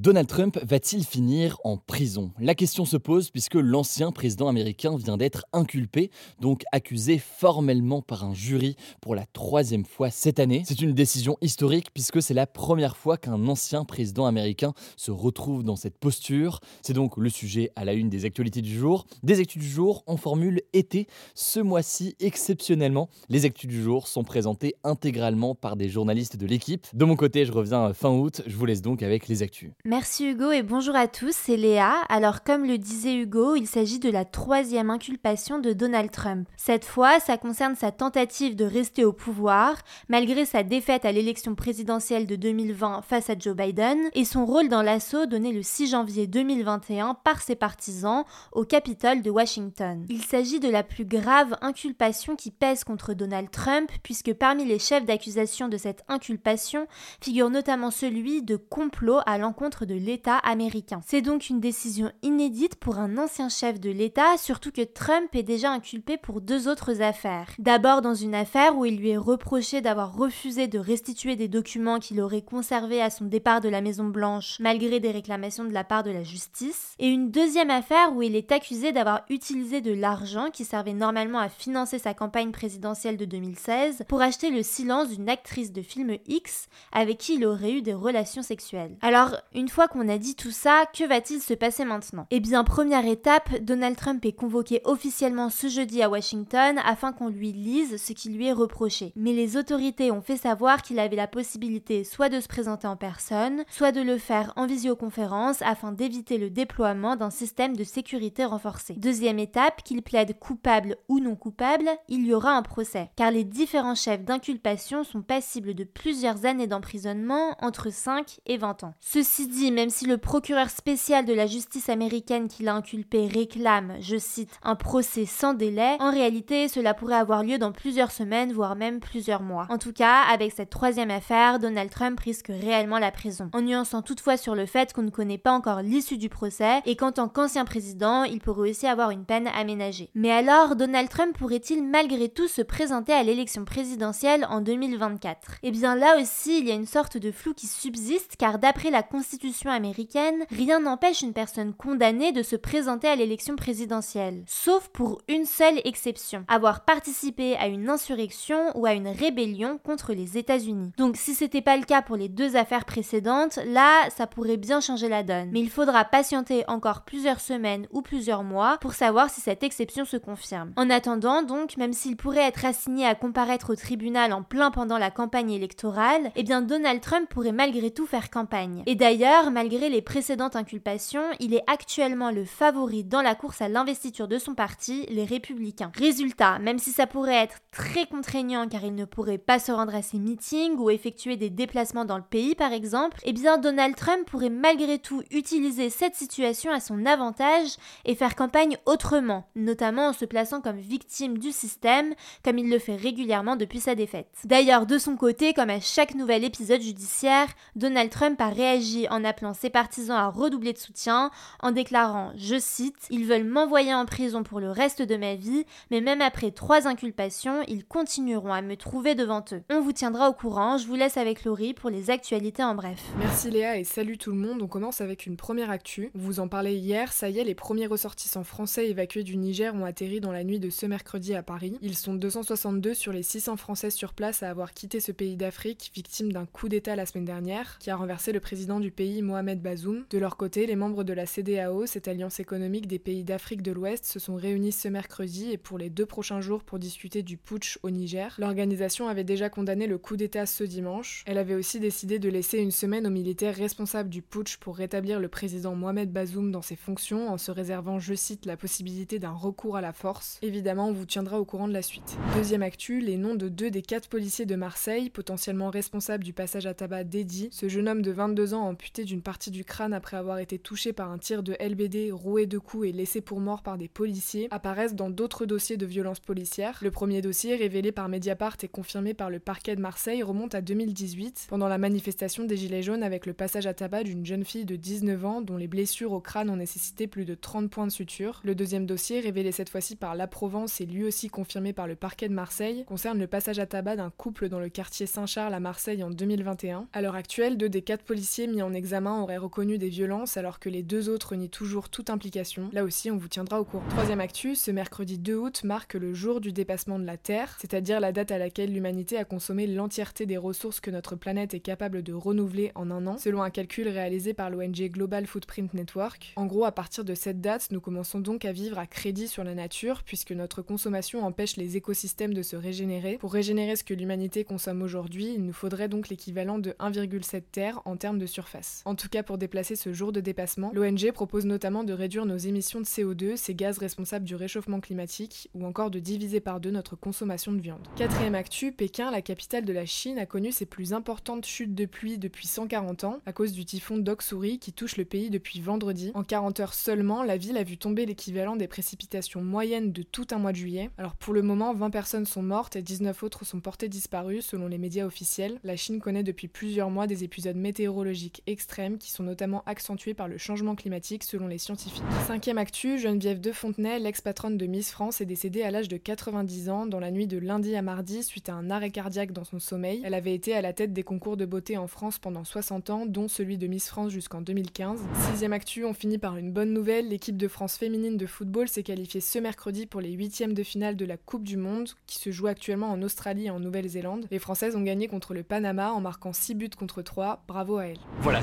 Donald Trump va-t-il finir en prison? La question se pose puisque l'ancien président américain vient d'être inculpé, donc accusé formellement par un jury pour la troisième fois cette année. C'est une décision historique puisque c'est la première fois qu'un ancien président américain se retrouve dans cette posture. C'est donc le sujet à la une des actualités du jour. Des actus du jour en formule été. Ce mois-ci, exceptionnellement, les actus du jour sont présentées intégralement par des journalistes de l'équipe. De mon côté, je reviens fin août. Je vous laisse donc avec les actus. Merci Hugo et bonjour à tous, c'est Léa. Alors comme le disait Hugo, il s'agit de la troisième inculpation de Donald Trump. Cette fois, ça concerne sa tentative de rester au pouvoir, malgré sa défaite à l'élection présidentielle de 2020 face à Joe Biden, et son rôle dans l'assaut donné le 6 janvier 2021 par ses partisans au Capitole de Washington. Il s'agit de la plus grave inculpation qui pèse contre Donald Trump, puisque parmi les chefs d'accusation de cette inculpation figure notamment celui de complot à l'encontre de l'État américain. C'est donc une décision inédite pour un ancien chef de l'État, surtout que Trump est déjà inculpé pour deux autres affaires. D'abord dans une affaire où il lui est reproché d'avoir refusé de restituer des documents qu'il aurait conservés à son départ de la Maison Blanche malgré des réclamations de la part de la justice, et une deuxième affaire où il est accusé d'avoir utilisé de l'argent qui servait normalement à financer sa campagne présidentielle de 2016 pour acheter le silence d'une actrice de film X avec qui il aurait eu des relations sexuelles. Alors, fois qu'on a dit tout ça, que va-t-il se passer maintenant? Eh bien, première étape, Donald Trump est convoqué officiellement ce jeudi à Washington afin qu'on lui lise ce qui lui est reproché. Mais les autorités ont fait savoir qu'il avait la possibilité soit de se présenter en personne, soit de le faire en visioconférence afin d'éviter le déploiement d'un système de sécurité renforcé. Deuxième étape, qu'il plaide coupable ou non coupable, il y aura un procès, car les différents chefs d'inculpation sont passibles de plusieurs années d'emprisonnement, entre 5 et 20 ans. Ceci dit, même si le procureur spécial de la justice américaine qui l'a inculpé réclame, je cite, un procès sans délai, en réalité, cela pourrait avoir lieu dans plusieurs semaines, voire même plusieurs mois. En tout cas, avec cette troisième affaire, Donald Trump risque réellement la prison. En nuançant toutefois sur le fait qu'on ne connaît pas encore l'issue du procès et qu'en tant qu'ancien président, il pourrait aussi avoir une peine aménagée. Mais alors, Donald Trump pourrait-il malgré tout se présenter à l'élection présidentielle en 2024 Eh bien là aussi, il y a une sorte de flou qui subsiste car d'après la Constitution américaine, rien n'empêche une personne condamnée de se présenter à l'élection présidentielle, sauf pour une seule exception, avoir participé à une insurrection ou à une rébellion contre les États-Unis. Donc si c'était pas le cas pour les deux affaires précédentes, là, ça pourrait bien changer la donne. Mais il faudra patienter encore plusieurs semaines ou plusieurs mois pour savoir si cette exception se confirme. En attendant, donc, même s'il pourrait être assigné à comparaître au tribunal en plein pendant la campagne électorale, eh bien Donald Trump pourrait malgré tout faire campagne. Et d'ailleurs, malgré les précédentes inculpations, il est actuellement le favori dans la course à l'investiture de son parti, les Républicains. Résultat, même si ça pourrait être très contraignant car il ne pourrait pas se rendre à ses meetings ou effectuer des déplacements dans le pays par exemple, eh bien Donald Trump pourrait malgré tout utiliser cette situation à son avantage et faire campagne autrement, notamment en se plaçant comme victime du système, comme il le fait régulièrement depuis sa défaite. D'ailleurs, de son côté, comme à chaque nouvel épisode judiciaire, Donald Trump a réagi en appelant ses partisans à redoubler de soutien, en déclarant, je cite, Ils veulent m'envoyer en prison pour le reste de ma vie, mais même après trois inculpations, ils continueront à me trouver devant eux. On vous tiendra au courant, je vous laisse avec Laurie pour les actualités en bref. Merci Léa et salut tout le monde. On commence avec une première actu. Vous en parlez hier, ça y est, les premiers ressortissants français évacués du Niger ont atterri dans la nuit de ce mercredi à Paris. Ils sont 262 sur les 600 Français sur place à avoir quitté ce pays d'Afrique, victime d'un coup d'État la semaine dernière, qui a renversé le président du pays Mohamed Bazoum. De leur côté, les membres de la CDAO, cette alliance économique des pays d'Afrique de l'Ouest, se sont réunis ce mercredi et pour les deux prochains jours pour discuter du putsch au Niger. L'organisation avait déjà condamné le coup d'État ce dimanche. Elle avait aussi décidé de laisser une semaine aux militaires responsables du putsch pour rétablir le président Mohamed Bazoum dans ses fonctions en se réservant, je cite, la possibilité d'un recours à la force. Évidemment, on vous tiendra au courant de la suite. Deuxième actu, les noms de deux des quatre policiers de Marseille, potentiellement responsables du passage à tabac d'Eddy, ce jeune homme de 22 ans amputé d'une partie du crâne après avoir été touché par un tir de LBD, roué de coups et laissé pour mort par des policiers, apparaissent dans d'autres dossiers de violence policière. Le premier dossier, révélé par Mediapart et confirmé par le parquet de Marseille, remonte à 2018, pendant la manifestation des Gilets jaunes avec le passage à tabac d'une jeune fille de 19 ans dont les blessures au crâne ont nécessité plus de 30 points de suture. Le deuxième dossier, révélé cette fois-ci par La Provence et lui aussi confirmé par le parquet de Marseille, concerne le passage à tabac d'un couple dans le quartier Saint-Charles à Marseille en 2021. À l'heure actuelle, deux des quatre policiers mis en examen auraient reconnu des violences alors que les deux autres nient toujours toute implication. Là aussi, on vous tiendra au courant. Troisième actu, ce mercredi 2 août marque le jour du dépassement de la Terre, c'est-à-dire la date à laquelle l'humanité a consommé l'entièreté des ressources que notre planète est capable de renouveler en un an, selon un calcul réalisé par l'ONG Global Footprint Network. En gros, à partir de cette date, nous commençons donc à vivre à crédit sur la nature, puisque notre consommation empêche les écosystèmes de se régénérer. Pour régénérer ce que l'humanité consomme aujourd'hui, il nous faudrait donc l'équivalent de 1,7 Terre en termes de surface. En tout cas, pour déplacer ce jour de dépassement, l'ONG propose notamment de réduire nos émissions de CO2, ces gaz responsables du réchauffement climatique, ou encore de diviser par deux notre consommation de viande. Quatrième actu, Pékin, la capitale de la Chine, a connu ses plus importantes chutes de pluie depuis 140 ans, à cause du typhon Doksuri qui touche le pays depuis vendredi. En 40 heures seulement, la ville a vu tomber l'équivalent des précipitations moyennes de tout un mois de juillet. Alors pour le moment, 20 personnes sont mortes et 19 autres sont portées disparues selon les médias officiels. La Chine connaît depuis plusieurs mois des épisodes météorologiques extrêmes qui sont notamment accentués par le changement climatique selon les scientifiques. Cinquième actu, Geneviève de Fontenay, l'ex-patronne de Miss France, est décédée à l'âge de 90 ans dans la nuit de lundi à mardi suite à un arrêt cardiaque dans son sommeil. Elle avait été à la tête des concours de beauté en France pendant 60 ans, dont celui de Miss France jusqu'en 2015. Sixième actu, on finit par une bonne nouvelle, l'équipe de France féminine de football s'est qualifiée ce mercredi pour les huitièmes de finale de la Coupe du Monde, qui se joue actuellement en Australie et en Nouvelle-Zélande. Les Françaises ont gagné contre le Panama en marquant 6 buts contre 3, bravo à elles. Voilà,